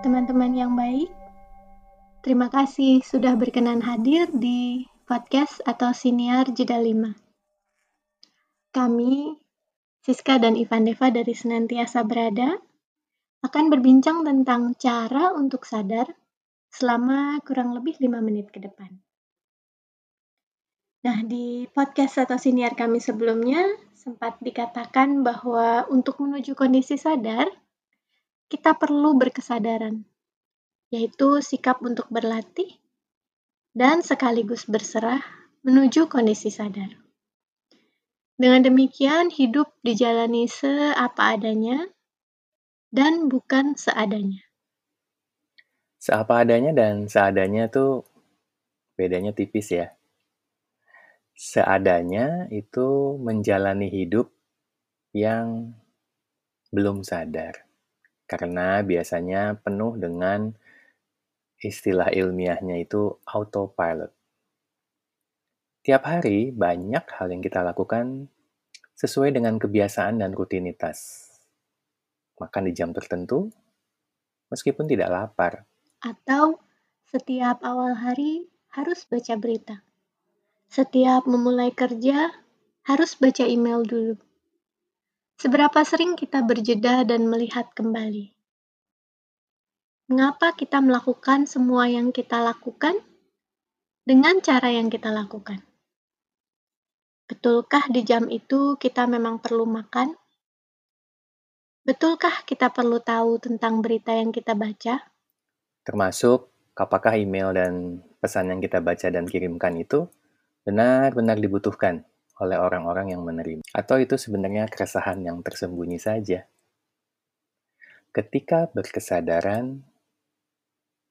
teman-teman yang baik. Terima kasih sudah berkenan hadir di podcast atau siniar jeda 5. Kami, Siska dan Ivan Deva dari Senantiasa Berada, akan berbincang tentang cara untuk sadar selama kurang lebih 5 menit ke depan. Nah, di podcast atau siniar kami sebelumnya sempat dikatakan bahwa untuk menuju kondisi sadar, kita perlu berkesadaran, yaitu sikap untuk berlatih dan sekaligus berserah menuju kondisi sadar. Dengan demikian, hidup dijalani seapa adanya dan bukan seadanya. Seapa adanya dan seadanya tuh bedanya tipis ya. Seadanya itu menjalani hidup yang belum sadar karena biasanya penuh dengan istilah ilmiahnya itu autopilot. Tiap hari banyak hal yang kita lakukan sesuai dengan kebiasaan dan rutinitas. Makan di jam tertentu, meskipun tidak lapar. Atau setiap awal hari harus baca berita. Setiap memulai kerja harus baca email dulu. Seberapa sering kita berjeda dan melihat kembali? Mengapa kita melakukan semua yang kita lakukan dengan cara yang kita lakukan? Betulkah di jam itu kita memang perlu makan? Betulkah kita perlu tahu tentang berita yang kita baca? Termasuk apakah email dan pesan yang kita baca dan kirimkan itu benar-benar dibutuhkan oleh orang-orang yang menerima. Atau itu sebenarnya keresahan yang tersembunyi saja. Ketika berkesadaran,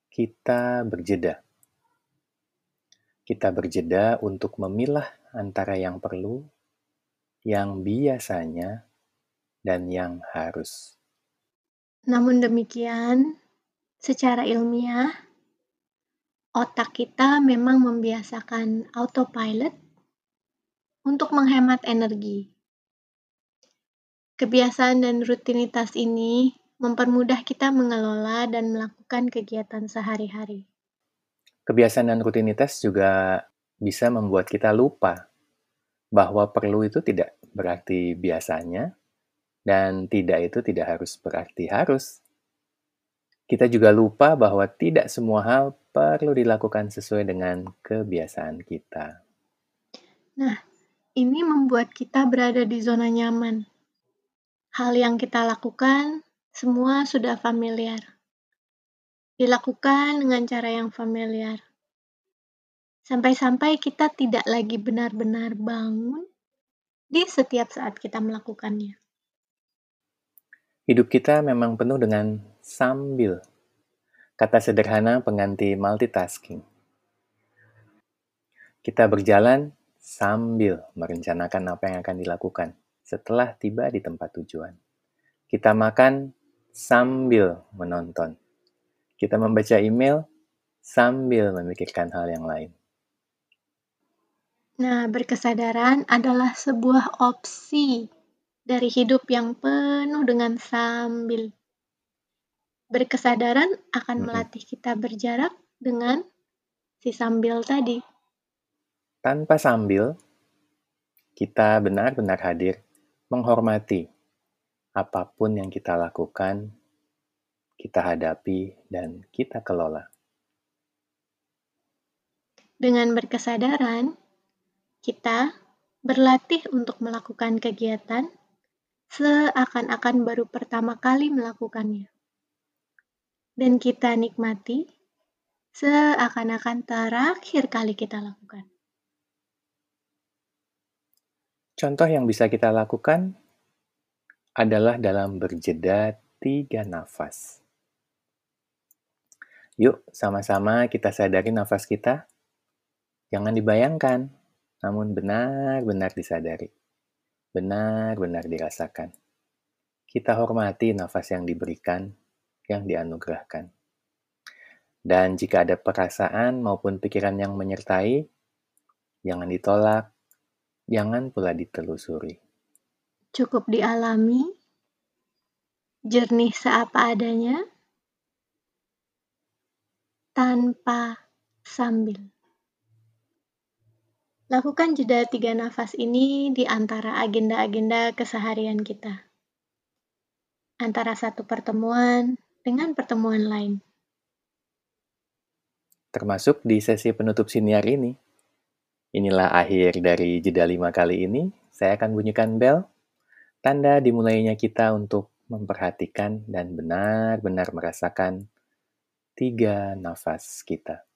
kita berjeda. Kita berjeda untuk memilah antara yang perlu, yang biasanya, dan yang harus. Namun demikian, secara ilmiah, otak kita memang membiasakan autopilot untuk menghemat energi. Kebiasaan dan rutinitas ini mempermudah kita mengelola dan melakukan kegiatan sehari-hari. Kebiasaan dan rutinitas juga bisa membuat kita lupa bahwa perlu itu tidak berarti biasanya, dan tidak itu tidak harus berarti harus. Kita juga lupa bahwa tidak semua hal perlu dilakukan sesuai dengan kebiasaan kita. Nah, ini membuat kita berada di zona nyaman. Hal yang kita lakukan semua sudah familiar. Dilakukan dengan cara yang familiar. Sampai-sampai kita tidak lagi benar-benar bangun di setiap saat kita melakukannya. Hidup kita memang penuh dengan sambil. Kata sederhana pengganti multitasking. Kita berjalan sambil merencanakan apa yang akan dilakukan setelah tiba di tempat tujuan. Kita makan sambil menonton. Kita membaca email sambil memikirkan hal yang lain. Nah, berkesadaran adalah sebuah opsi dari hidup yang penuh dengan sambil. Berkesadaran akan melatih kita berjarak dengan si sambil tadi. Tanpa sambil, kita benar-benar hadir menghormati apa pun yang kita lakukan, kita hadapi, dan kita kelola. Dengan berkesadaran, kita berlatih untuk melakukan kegiatan seakan-akan baru pertama kali melakukannya. Dan kita nikmati seakan-akan terakhir kali kita lakukan. Contoh yang bisa kita lakukan adalah dalam berjeda tiga nafas. Yuk, sama-sama kita sadari nafas kita. Jangan dibayangkan, namun benar-benar disadari. Benar-benar dirasakan. Kita hormati nafas yang diberikan, yang dianugerahkan. Dan jika ada perasaan maupun pikiran yang menyertai, jangan ditolak, jangan pula ditelusuri. Cukup dialami, jernih seapa adanya, tanpa sambil. Lakukan jeda tiga nafas ini di antara agenda-agenda keseharian kita. Antara satu pertemuan dengan pertemuan lain. Termasuk di sesi penutup siniar ini. Inilah akhir dari jeda lima kali ini. Saya akan bunyikan bel. Tanda dimulainya kita untuk memperhatikan dan benar-benar merasakan tiga nafas kita.